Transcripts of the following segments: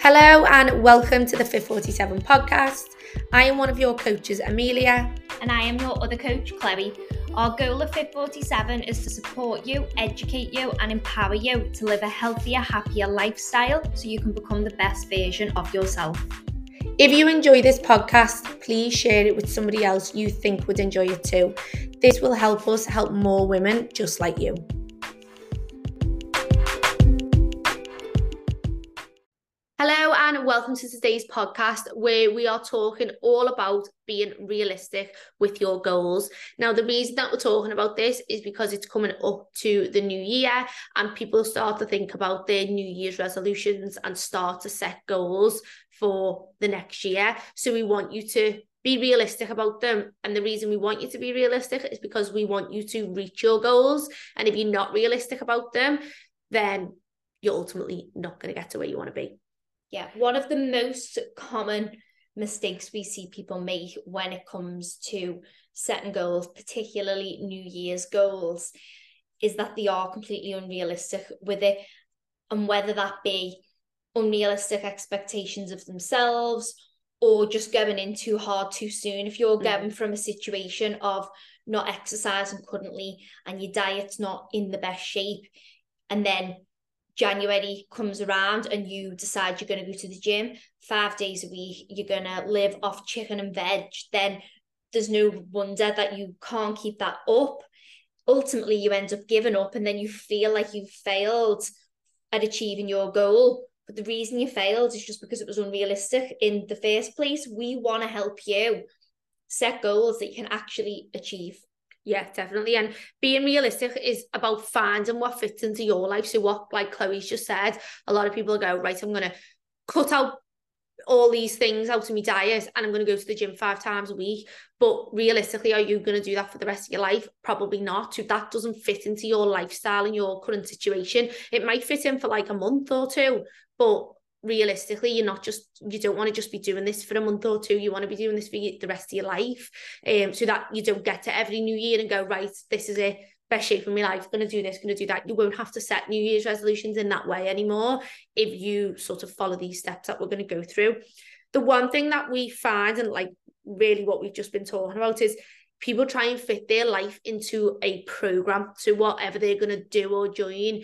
Hello and welcome to the Fit 47 podcast. I am one of your coaches, Amelia. And I am your other coach, Chloe. Our goal of Fit 47 is to support you, educate you, and empower you to live a healthier, happier lifestyle so you can become the best version of yourself. If you enjoy this podcast, please share it with somebody else you think would enjoy it too. This will help us help more women just like you. Welcome to today's podcast where we are talking all about being realistic with your goals. Now, the reason that we're talking about this is because it's coming up to the new year and people start to think about their New Year's resolutions and start to set goals for the next year. So, we want you to be realistic about them. And the reason we want you to be realistic is because we want you to reach your goals. And if you're not realistic about them, then you're ultimately not going to get to where you want to be. Yeah, one of the most common mistakes we see people make when it comes to setting goals, particularly New Year's goals, is that they are completely unrealistic with it. And whether that be unrealistic expectations of themselves or just going in too hard too soon. If you're mm. getting from a situation of not exercising currently and your diet's not in the best shape, and then January comes around and you decide you're going to go to the gym five days a week, you're going to live off chicken and veg, then there's no wonder that you can't keep that up. Ultimately, you end up giving up and then you feel like you failed at achieving your goal. But the reason you failed is just because it was unrealistic in the first place. We want to help you set goals that you can actually achieve. Yeah, definitely. And being realistic is about finding what fits into your life. So what like Chloe's just said, a lot of people go, right, I'm gonna cut out all these things out of my diet and I'm going to go to the gym five times a week. But realistically, are you going to do that for the rest of your life? Probably not. If that doesn't fit into your lifestyle and your current situation, it might fit in for like a month or two. But realistically you're not just you don't want to just be doing this for a month or two you want to be doing this for the rest of your life. Um so that you don't get to every new year and go right this is it best shape of my life going to do this going to do that. You won't have to set new year's resolutions in that way anymore if you sort of follow these steps that we're going to go through. The one thing that we find and like really what we've just been talking about is people try and fit their life into a program. So whatever they're going to do or join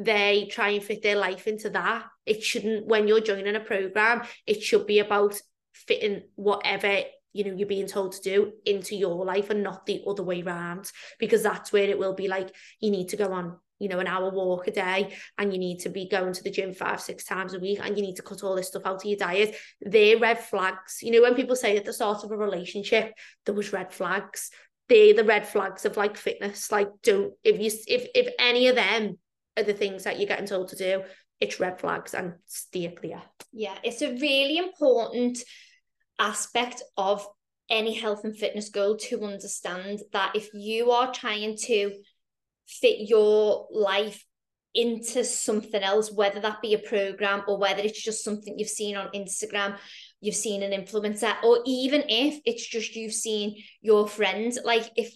they try and fit their life into that. It shouldn't, when you're joining a program, it should be about fitting whatever you know you're being told to do into your life and not the other way around because that's where it will be like you need to go on you know an hour walk a day and you need to be going to the gym five six times a week and you need to cut all this stuff out of your diet. They're red flags. You know when people say at the start of a relationship there was red flags. They're the red flags of like fitness. Like don't if you if if any of them are the things that you're getting told to do, it's red flags and steer clear. Yeah, it's a really important aspect of any health and fitness goal to understand that if you are trying to fit your life into something else, whether that be a program or whether it's just something you've seen on Instagram, you've seen an influencer, or even if it's just you've seen your friends, like if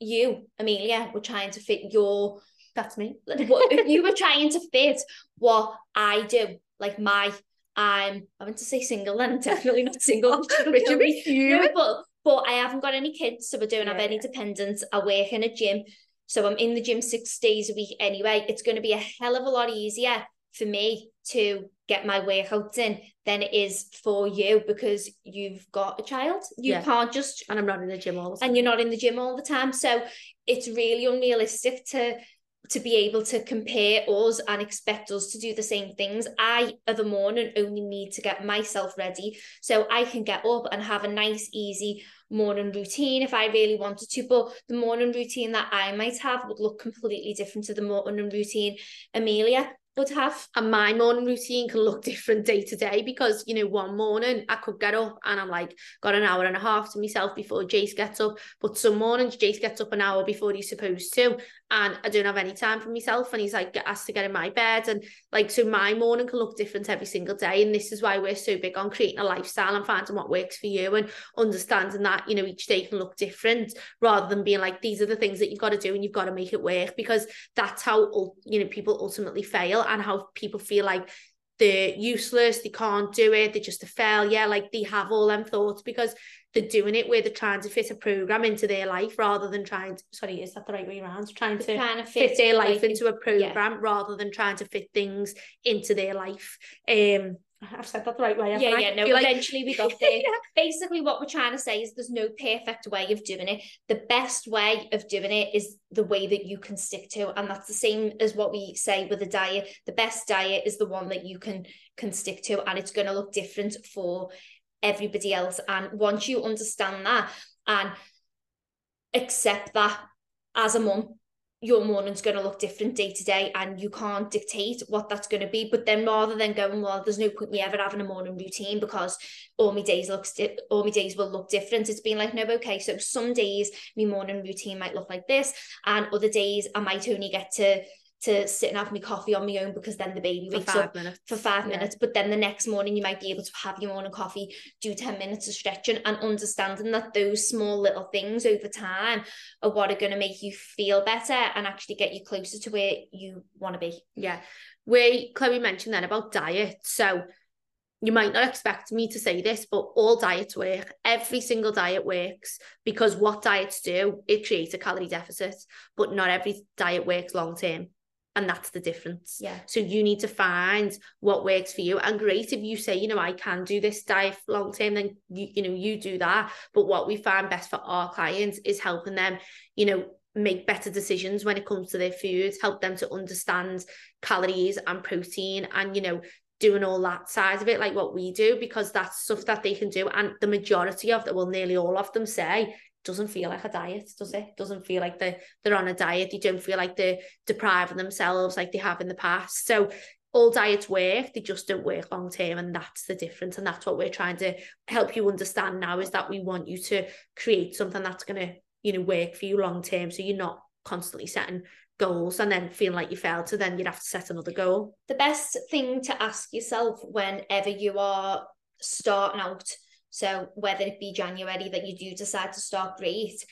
you Amelia, were trying to fit your that's me. if you were trying to fit what I do, like my I'm I meant to say single and I'm definitely not single. Oh, Richard, no, but but I haven't got any kids, so I don't yeah. have any dependents. I work in a gym. So I'm in the gym six days a week anyway. It's going to be a hell of a lot easier for me to get my workouts in than it is for you because you've got a child. You yeah. can't just and I'm not in the gym all the time. And you're not in the gym all the time. So it's really unrealistic to to be able to compare us and expect us to do the same things. I, of a morning, only need to get myself ready so I can get up and have a nice, easy morning routine if I really wanted to. But the morning routine that I might have would look completely different to the morning routine Amelia would have. And my morning routine can look different day to day because, you know, one morning I could get up and I'm like, got an hour and a half to myself before Jace gets up. But some mornings Jace gets up an hour before he's supposed to. And I don't have any time for myself. And he's like, asked to get in my bed. And like, so my morning can look different every single day. And this is why we're so big on creating a lifestyle and finding what works for you and understanding that, you know, each day can look different rather than being like, these are the things that you've got to do and you've got to make it work because that's how, you know, people ultimately fail and how people feel like they're useless, they can't do it, they're just a failure. Like they have all them thoughts because they're doing it where they're trying to fit a program into their life rather than trying to, sorry, is that the right way around? Trying to, Trying to fit, fit, their life like, into a program rather than trying to fit things into their life. Um, I've said that the right way. yeah, I? yeah, no, like- eventually we got there. Yeah. Basically, what we're trying to say is there's no perfect way of doing it. The best way of doing it is the way that you can stick to. And that's the same as what we say with a diet. The best diet is the one that you can can stick to, and it's going to look different for everybody else. And once you understand that and accept that as a mum, your morning's going to look different day to day and you can't dictate what that's going to be but then rather than going well there's no point me ever having a morning routine because all my days looks di- all my days will look different it's been like no okay so some days my morning routine might look like this and other days I might only get to to sit and have my coffee on my own because then the baby wakes up minutes. for five Yeah. minutes but then the next morning you might be able to have your morning coffee do 10 minutes of stretching and understanding that those small little things over time are what are going to make you feel better and actually get you closer to where you want to be Yeah. We, Chloe mentioned then about diet. So you might not expect me to say this, but all diets work. Every single diet works because what diets do, it creates a calorie deficit, but not every diet works long term. And that's the difference. yeah So you need to find what works for you. And great if you say, you know, I can do this diet long term, then you, you know, you do that. But what we find best for our clients is helping them, you know, make better decisions when it comes to their foods, help them to understand calories and protein and, you know, doing all that side of it, like what we do, because that's stuff that they can do. And the majority of them, well, nearly all of them say, doesn't feel like a diet, does it? Doesn't feel like they're, they're on a diet. They don't feel like they're depriving themselves like they have in the past. So all diets work, they just don't work long term. And that's the difference. And that's what we're trying to help you understand now is that we want you to create something that's going to, you know, work for you long term. So you're not constantly setting goals and then feeling like you failed. So then you'd have to set another goal. the best thing to ask yourself whenever you are starting out so whether it be january that you do decide to start great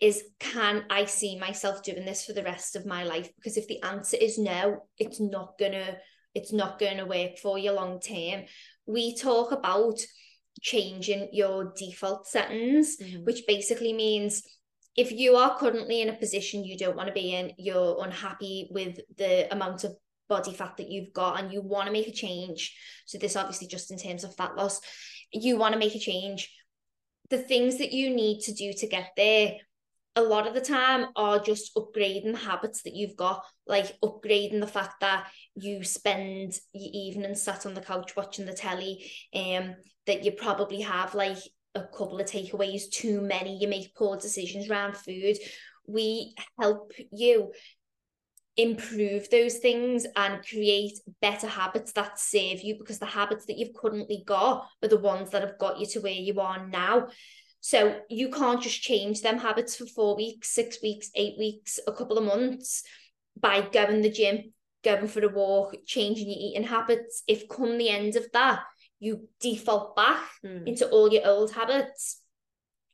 is can i see myself doing this for the rest of my life? Because if the answer is no it's not gonna it's not gonna work for you long term. We talk about changing your default settings mm-hmm. which basically means if you are currently in a position you don't want to be in, you're unhappy with the amount of body fat that you've got and you want to make a change. So this obviously just in terms of fat loss, you want to make a change. The things that you need to do to get there a lot of the time are just upgrading habits that you've got, like upgrading the fact that you spend your evening sat on the couch watching the telly, um, that you probably have like a couple of takeaways too many, you make poor decisions around food. We help you improve those things and create better habits that serve you because the habits that you've currently got are the ones that have got you to where you are now. So you can't just change them habits for four weeks, six weeks, eight weeks, a couple of months by going to the gym, going for a walk, changing your eating habits. If come the end of that, you default back Mm. into all your old habits,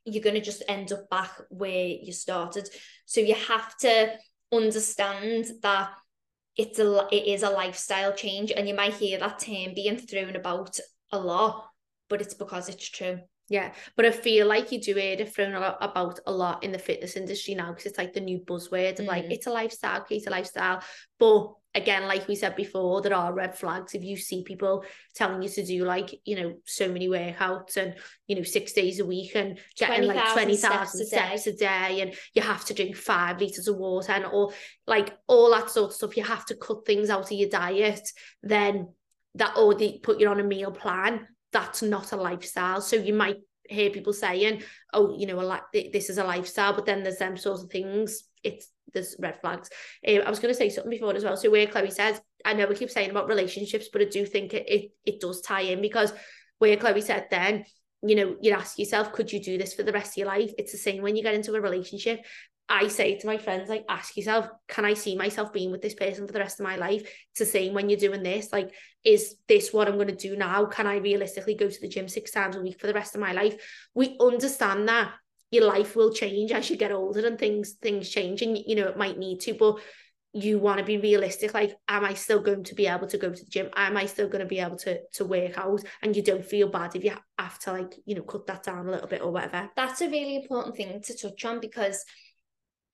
you're going to just end up back where you started. So you have to understand that it's a it is a lifestyle change, and you might hear that term being thrown about a lot, but it's because it's true. Yeah, but I feel like you do hear it thrown about a lot in the fitness industry now because it's like the new buzzword of like Mm. it's a lifestyle, it's a lifestyle. But again, like we said before, there are red flags if you see people telling you to do like you know so many workouts and you know six days a week and getting like 20,000 twenty steps a steps a day and you have to drink five liters of water and all like all that sort of stuff. You have to cut things out of your diet. Then that or they put you on a meal plan that's not a lifestyle. So you might hear people saying, "Oh, you know, a li- this is a lifestyle," but then there's them sorts of things. It's there's red flags. Um, I was going to say something before as well. So where Chloe says, I know we keep saying about relationships, but I do think it it, it does tie in because where Chloe said then, you know, you'd ask yourself, could you do this for the rest of your life? It's the same when you get into a relationship. I say to my friends, like, ask yourself, can I see myself being with this person for the rest of my life? It's the same when you're doing this. Like, is this what I'm going to do now? Can I realistically go to the gym six times a week for the rest of my life? We understand that your life will change as you get older and things things change and you know it might need to but you want to be realistic like am i still going to be able to go to the gym am i still going to be able to to work out and you don't feel bad if you have to like you know cut that down a little bit or whatever that's a really important thing to touch on because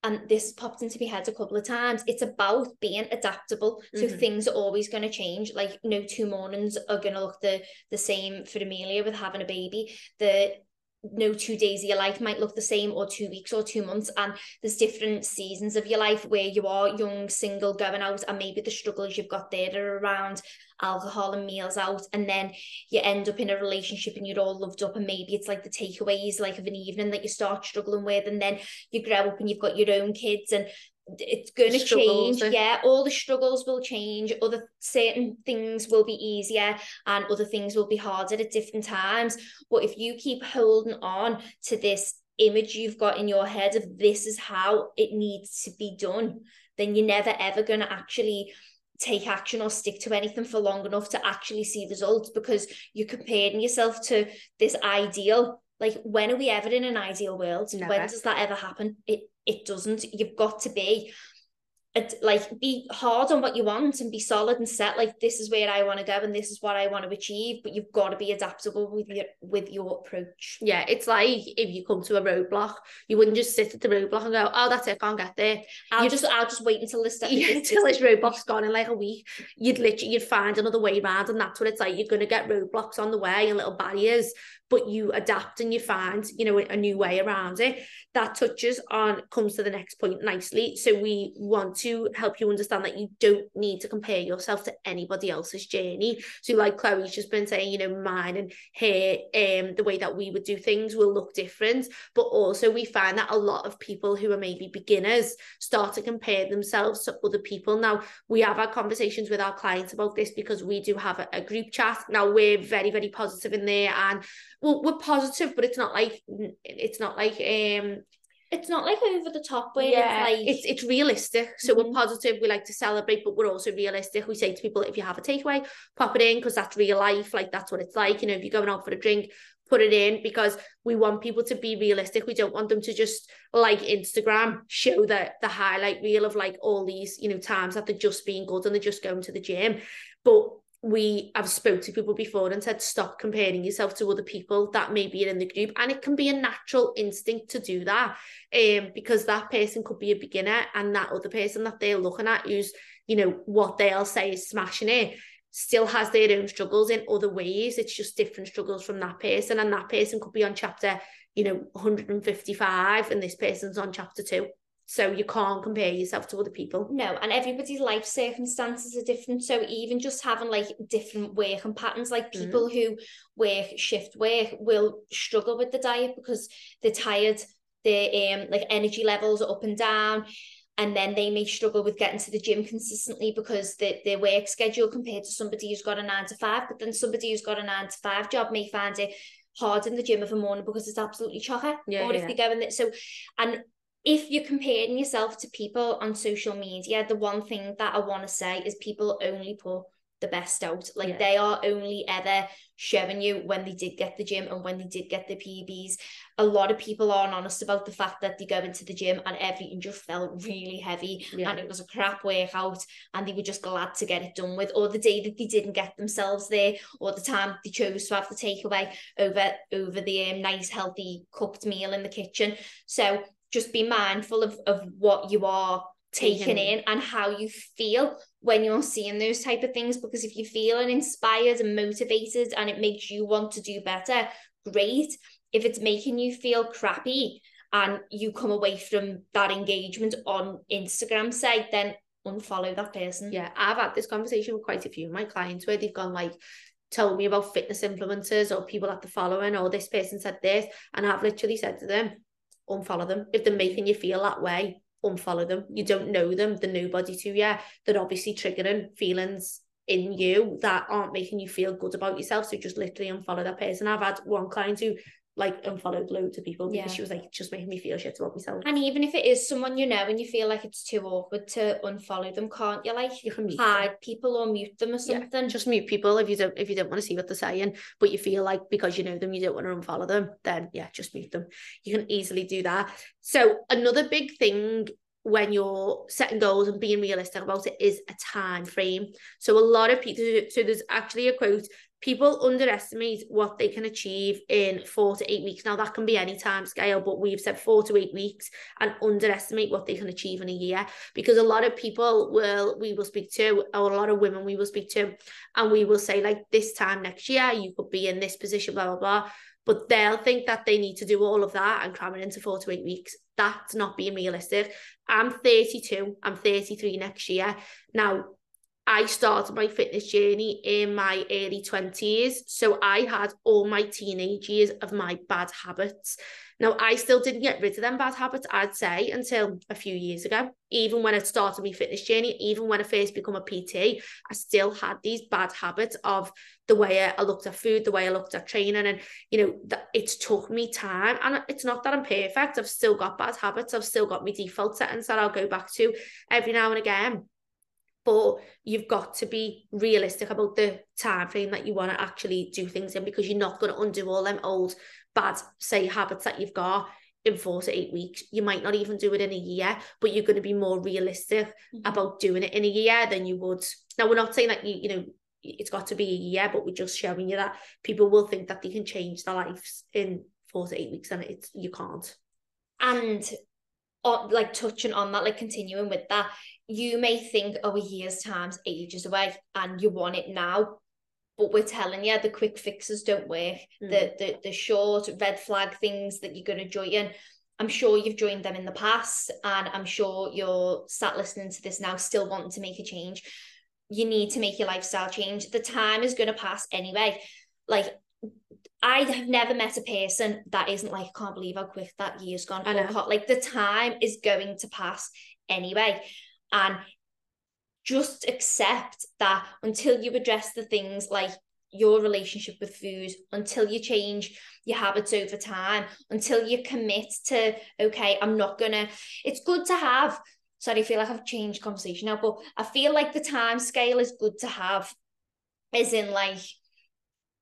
and this popped into my head a couple of times. It's about being adaptable so mm-hmm. things are always going to change. Like no two mornings are going to look the the same for amelia with having a baby. The no two days of your life might look the same or two weeks or two months and there's different seasons of your life where you are young single going out and maybe the struggles you've got there are around alcohol and meals out and then you end up in a relationship and you're all loved up and maybe it's like the takeaways like of an evening that you start struggling with and then you grow up and you've got your own kids and it's going to change eh? yeah all the struggles will change other certain things will be easier and other things will be harder at different times. But if you keep holding on to this image you've got in your head of this is how it needs to be done then you're never ever going to actually take action or stick to anything for long enough to actually see results because you're comparing yourself to this ideal like when are we ever in an ideal world? Never. when does that ever happen? It it doesn't. You've got to be like be hard on what you want and be solid and set. Like this is where I want to go and this is what I want to achieve but you've got to be adaptable with your with your approach. Yeah it's like if you come to a roadblock you wouldn't just sit at the roadblock and go oh that's it I can't get there. I'll you just I'll just wait until this yeah, until this roadblock's gone in like a week. You'd literally you'd find another way around and that's what it's like. You're going to get roadblocks on the way and little barriers but you adapt and you find you know a new way around it. That touches on comes to the next point nicely. So we want to help you understand that you don't need to compare yourself to anybody else's journey. So like chloe's just been saying you know mine and her um the way that we would do things will look different. But also we find that a lot of people who are maybe beginners start to compare themselves to other people. Now we have our conversations with our clients about this because we do have a, a group chat. Now we're very very positive in there and well we're positive but it's not like it's not like um it's not like over the top way yeah it's like it's, it's realistic. So mm-hmm. we're positive we like to celebrate but we're also realistic. We say to people if you have a takeaway pop it in because that's real life like that's what it's like. You know if you're going out for a drink put it in because we want people to be realistic. We don't want them to just like instagram show the the highlight reel of like all these you know times that they're just being good and they're just going to the gym. But we have spoke to people before and said stop comparing yourself to other people that may be in the group. And it can be a natural instinct to do that um because that person could be a beginner and that other person that they're looking at who's you know what they'll say is smashing it still has their own struggles in other ways. It's just different struggles from that person and that person could be on chapter you know 155 and this person's on chapter 2 so you can't compare yourself to other people. No, and everybody's life circumstances are different. So even just having like different working patterns, like mm. people mm. who work shift work will struggle with the diet because they're tired, their um like energy levels are up and down. And then they may struggle with getting to the gym consistently because the, their work schedule compared to somebody who's got a nine to five, but then somebody who's got a nine to five job may find it hard in the gym of a morning because it's absolutely chocker. Yeah, or if they go in there. So, and if you're comparing yourself to people on social media, the one thing that I want to say is people only put the best out. Like yeah. they are only ever showing you when they did get the gym and when they did get the PBs. A lot of people aren't honest about the fact that they go into the gym and everything just felt really heavy yeah. and it was a crap workout and they were just glad to get it done with. Or the day that they didn't get themselves there, or the time they chose to have the takeaway over over the um, nice healthy cooked meal in the kitchen. So just be mindful of, of what you are taking mm-hmm. in and how you feel when you're seeing those type of things because if you're feeling inspired and motivated and it makes you want to do better great if it's making you feel crappy and you come away from that engagement on instagram say then unfollow that person yeah i've had this conversation with quite a few of my clients where they've gone like told me about fitness influencers or people at the following or this person said this and I've literally said to them unfollow them. If they're making you feel that way, unfollow them. You don't know them, they're nobody to you. They're obviously triggering feelings in you that aren't making you feel good about yourself. So just literally unfollow that person. I've had one client who like unfollowed loads of people because yeah. she was like just making me feel shit about myself. And even if it is someone you know and you feel like it's too awkward to unfollow them, can't you? Like you can hide them. people or mute them or something. Yeah, just mute people if you don't if you don't want to see what they're saying, but you feel like because you know them you don't want to unfollow them, then yeah, just mute them. You can easily do that. So another big thing when you're setting goals and being realistic about it is a time frame. So a lot of people, so there's actually a quote, people underestimate what they can achieve in four to eight weeks. Now that can be any time scale, but we've said four to eight weeks and underestimate what they can achieve in a year because a lot of people will, we will speak to, or a lot of women we will speak to, and we will say like this time next year, you could be in this position, blah, blah, blah but they'll think that they need to do all of that and cram it into four to eight weeks. That's not being realistic. I'm 32, I'm 33 next year. Now, I started my fitness journey in my early 20s. So I had all my teenage years of my bad habits. Now, I still didn't get rid of them bad habits, I'd say, until a few years ago. Even when I started my fitness journey, even when I first become a PT, I still had these bad habits of the way I looked at food, the way I looked at training. And, you know, that it's took me time. And it's not that I'm perfect. I've still got bad habits. I've still got my default settings that I'll go back to every now and again but you've got to be realistic about the time frame that you want to actually do things in because you're not going to undo all them old bad say habits that you've got in four to eight weeks you might not even do it in a year but you're going to be more realistic mm-hmm. about doing it in a year than you would now we're not saying that you you know it's got to be a year but we're just showing you that people will think that they can change their lives in four to eight weeks and it's you can't and uh, like touching on that like continuing with that you may think, oh, a year's time's ages away and you want it now. But we're telling you the quick fixes don't work. Mm. The, the the short red flag things that you're gonna join. I'm sure you've joined them in the past, and I'm sure you're sat listening to this now, still wanting to make a change. You need to make your lifestyle change. The time is gonna pass anyway. Like I have never met a person that isn't like, I can't believe how quick that year's gone. I know. Like the time is going to pass anyway and just accept that until you address the things like your relationship with food until you change your habits over time until you commit to okay i'm not gonna it's good to have sorry i feel like i've changed conversation now but i feel like the time scale is good to have as in like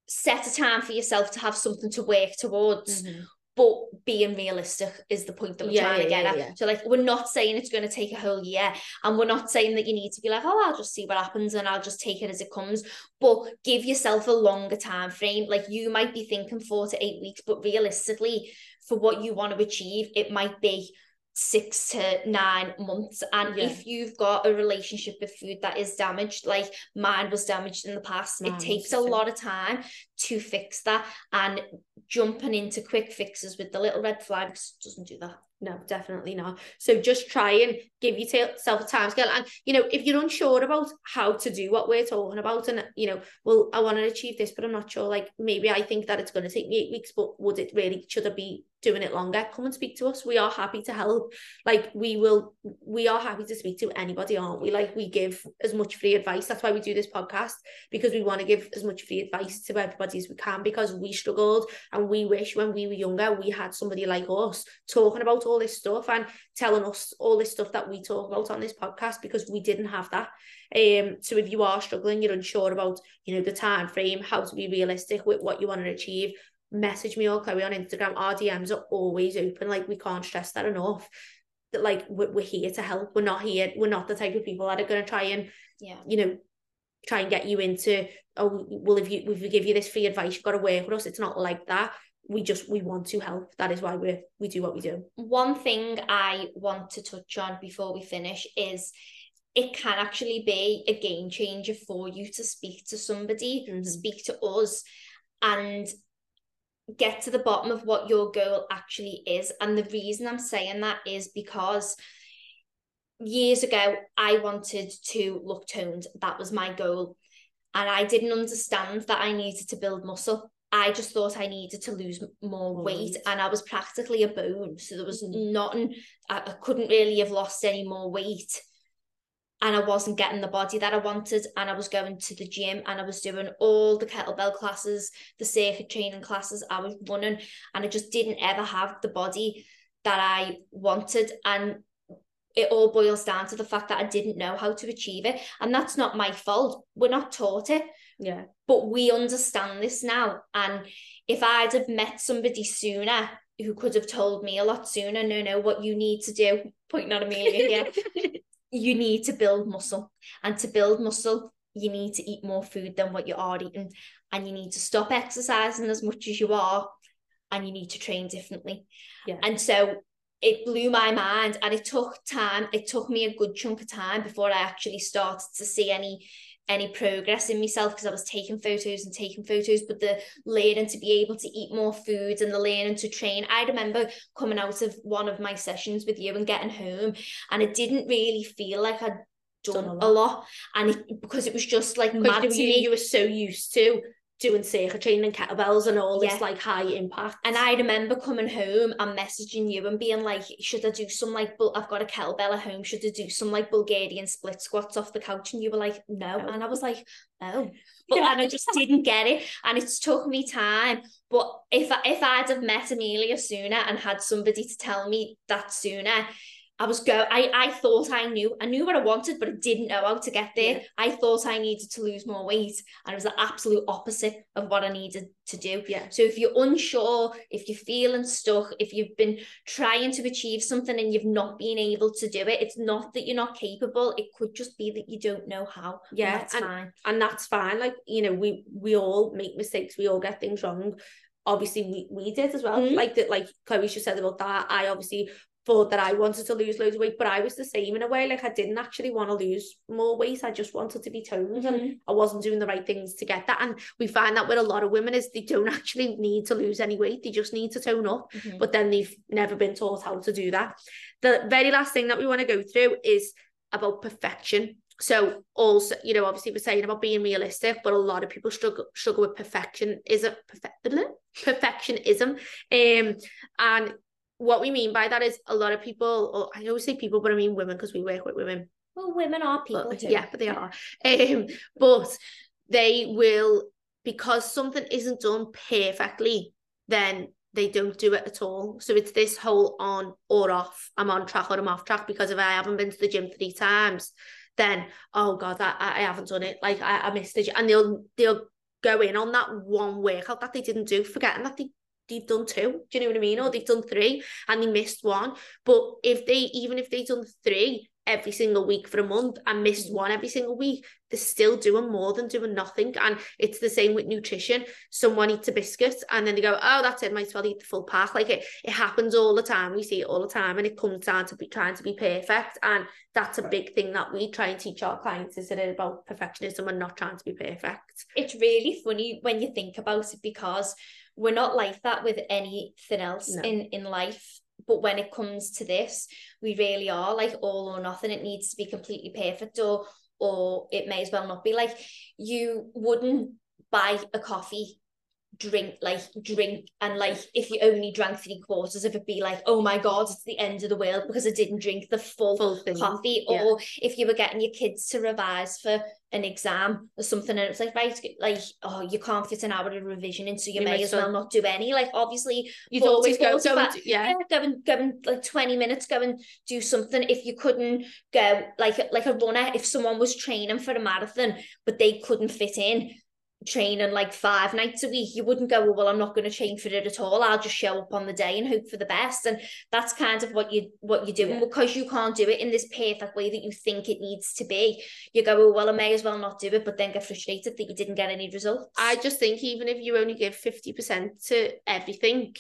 set a time for yourself to have something to work towards. Mm-hmm but being realistic is the point that we're yeah, trying yeah, to get yeah, at. So like we're not saying it's going to take a whole year and we're not saying that you need to be like, oh, I'll just see what happens and I'll just take it as it comes. But give yourself a longer time frame. Like you might be thinking four to eight weeks, but realistically, for what you want to achieve, it might be six to nine months. And yeah. if you've got a relationship with food that is damaged, like mine was damaged in the past, it takes a lot of time to fix that. And jumping into quick fixes with the little red flags doesn't do that. No, definitely not. So just try and give yourself a time scale. And, you know, if you're unsure about how to do what we're talking about, and, you know, well, I want to achieve this, but I'm not sure, like, maybe I think that it's going to take me eight weeks, but would it really, should I be doing it longer? Come and speak to us. We are happy to help. Like, we will, we are happy to speak to anybody, aren't we? Like, we give as much free advice. That's why we do this podcast, because we want to give as much free advice to everybody as we can, because we struggled and we wish when we were younger, we had somebody like us talking about all this stuff and telling us all this stuff that we talk about on this podcast because we didn't have that. Um, so if you are struggling, you're unsure about, you know, the time frame, how to be realistic with what you want to achieve, message me or Chloe on Instagram. Our DMs are always open. Like we can't stress that enough. That like we're, we're here to help. We're not here. We're not the type of people that are going to try and, yeah, you know, try and get you into oh well if you if we give you this free advice you've got to work with us. It's not like that. We just we want to help. That is why we we do what we do. One thing i want to touch on before we finish is it can actually be a game changer for you to speak to somebody mm-hmm. speak to us and get to the bottom of what your goal actually is. And the reason i'm saying that is because years ago i wanted to look toned that was my goal and i didn't understand that i needed to build muscle I just thought I needed to lose more weight and I was practically a bone. So there was mm-hmm. nothing, I, I couldn't really have lost any more weight. And I wasn't getting the body that I wanted. And I was going to the gym and I was doing all the kettlebell classes, the circuit training classes. I was running and I just didn't ever have the body that I wanted. And it all boils down to the fact that I didn't know how to achieve it. And that's not my fault. We're not taught it. Yeah. But we understand this now. And if I'd have met somebody sooner who could have told me a lot sooner, no, no, what you need to do, pointing at Amelia here, you need to build muscle. And to build muscle, you need to eat more food than what you are already eating. And you need to stop exercising as much as you are. And you need to train differently. Yeah. And so it blew my mind. And it took time. It took me a good chunk of time before I actually started to see any any progress in myself because I was taking photos and taking photos, but the learning to be able to eat more food and the learning to train. I remember coming out of one of my sessions with you and getting home, and it didn't really feel like I'd done, done a, lot. a lot. And it, because it was just like mad you, you were so used to doing circuit training and kettlebells and all yeah. this like high impact. And I remember coming home and messaging you and being like, should I do some like, I've got a kettlebell at home, should I do some like Bulgarian split squats off the couch? And you were like, no. no. And I was like, oh. But yeah. and I just didn't get it. And it's took me time. But if I, if I'd have met Amelia sooner and had somebody to tell me that sooner, I was go I I thought I knew I knew what I wanted but I didn't know how to get there. Yeah. I thought I needed to lose more weight and it was the absolute opposite of what I needed to do. Yeah. So if you're unsure, if you're feeling stuck, if you've been trying to achieve something and you've not been able to do it, it's not that you're not capable. It could just be that you don't know how. Yeah, and that's and, fine. And that's fine. Like, you know, we we all make mistakes, we all get things wrong obviously we, we did as well. Mm-hmm. Like that, like Chloe just said about that. I obviously thought that I wanted to lose loads of weight, but I was the same in a way. Like I didn't actually want to lose more weight. I just wanted to be toned mm-hmm. and I wasn't doing the right things to get that. And we find that with a lot of women is they don't actually need to lose any weight. They just need to tone up. Mm-hmm. But then they've never been taught how to do that. The very last thing that we want to go through is about perfection. So also, you know, obviously we're saying about being realistic, but a lot of people struggle struggle with perfection. Is it perfect perfectionism? Um, and what we mean by that is a lot of people, or I always say people, but I mean women because we work with women. Well, women are people but, too. Yeah, but they are. Um, but they will because something isn't done perfectly, then they don't do it at all. So it's this whole on or off. I'm on track or I'm off track because if I haven't been to the gym three times, then oh god, I, I haven't done it. Like I, I missed it, and they'll they'll go in on that one workout that they didn't do, forgetting that they they've done two. Do you know what I mean? Or they've done three and they missed one. But if they even if they've done three every single week for a month and missed mm. one every single week, they're still doing more than doing nothing. And it's the same with nutrition. Someone eats a biscuit and then they go, oh, that's it, might as well eat the full pack. Like it, it happens all the time. We see it all the time and it comes down to be trying to be perfect. And that's a big thing that we try and teach our clients is it about perfectionism and not trying to be perfect. It's really funny when you think about it because we're not like that with anything else no. in in life but when it comes to this we really are like all or nothing it needs to be completely perfect or or it may as well not be like you wouldn't buy a coffee drink like drink and like if you only drank three quarters of it be like oh my god it's the end of the world because I didn't drink the full, full coffee yeah. or if you were getting your kids to revise for an exam or something and it's like right like oh you can't fit an hour of revision in so you, you may as well not do any like obviously you'd always go, go and, yeah. yeah go and go and like 20 minutes go and do something if you couldn't go like like a runner if someone was training for a marathon but they couldn't fit in training like five nights a week, you wouldn't go, well, I'm not going to train for it at all. I'll just show up on the day and hope for the best. And that's kind of what you what you're doing yeah. because you can't do it in this perfect way that you think it needs to be. You go, oh, well, I may as well not do it, but then get frustrated that you didn't get any results. I just think even if you only give 50% to everything,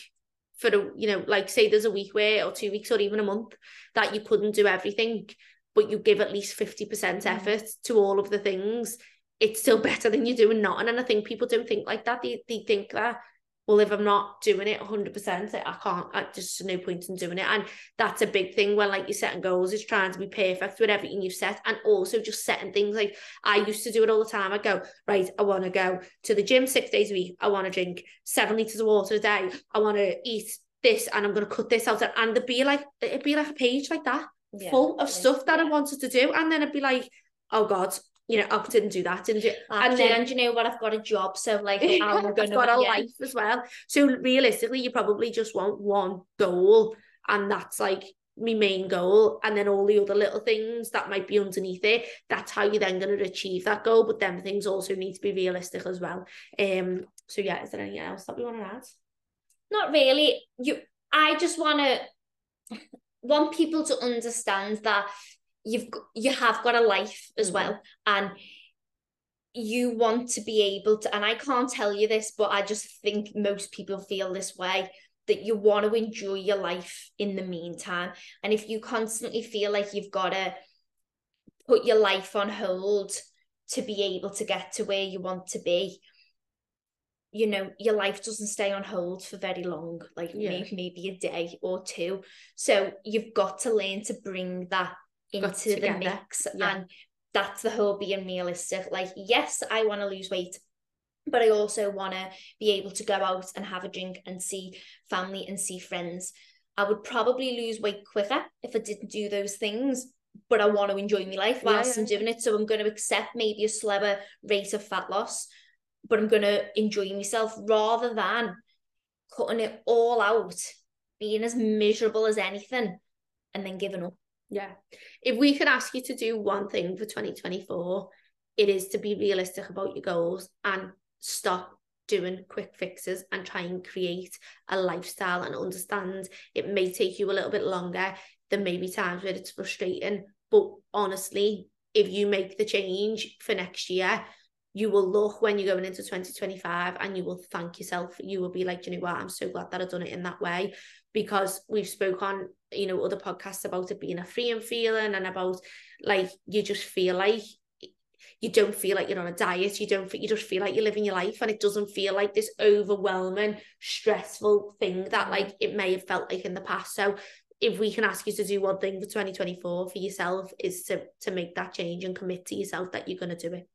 for a, you know, like say there's a week where or two weeks or even a month that you couldn't do everything, but you give at least 50% mm. effort to all of the things it's still better than you doing nothing. And I think people don't think like that. They, they think that, well, if I'm not doing it 100%, I can't, I, just no point in doing it. And that's a big thing when like you're setting goals is trying to be perfect with everything you've set and also just setting things like I used to do it all the time. I go, right, I want to go to the gym six days a week. I want to drink seven litres of water a day. I want to eat this and I'm going to cut this out. And it'd be like, it'd be like a page like that yeah, full of stuff that. I wanted to do. And then it'd be like, oh God, you know, I didn't do that, didn't do. And then, you know what, I've got a job, so like I'm gonna, I've got a yeah. life as well. So realistically, you probably just want one goal, and that's like my main goal, and then all the other little things that might be underneath it. That's how you're then going to achieve that goal. But then things also need to be realistic as well. Um. So yeah, is there anything else that we want to add? Not really. You I just want to want people to understand that you've you have got a life as mm-hmm. well and you want to be able to and I can't tell you this but I just think most people feel this way that you want to enjoy your life in the meantime and if you constantly feel like you've got to put your life on hold to be able to get to where you want to be you know your life doesn't stay on hold for very long like yeah. maybe, maybe a day or two so you've got to learn to bring that into the mix yeah. and that's the whole being realistic. Like yes i want to lose weight but i also want to be able to go out and have a drink and see family and see friends. I would probably lose weight quicker if i didn't do those things but i want to enjoy my life whilst yeah, i'm doing it. So i'm going to accept maybe a slower rate of fat loss but i'm going to enjoy myself rather than cutting it all out being as miserable as anything and then giving up yeah. If we could ask you to do one thing for 2024, it is to be realistic about your goals and stop doing quick fixes and try and create a lifestyle and understand it may take you a little bit longer. There may be times where it's frustrating, but honestly, if you make the change for next year, you will look when you're going into 2025 and you will thank yourself. You will be like, you know what, I'm so glad that I've done it in that way because we've spoke on you know other podcasts about it being a freeing feeling and about like you just feel like you don't feel like you're on a diet you don't you just feel like you're living your life and it doesn't feel like this overwhelming stressful thing that mm. like it may have felt like in the past. So if we can ask you to do one thing for 2024 for yourself is to to make that change and commit to yourself that you're going to do it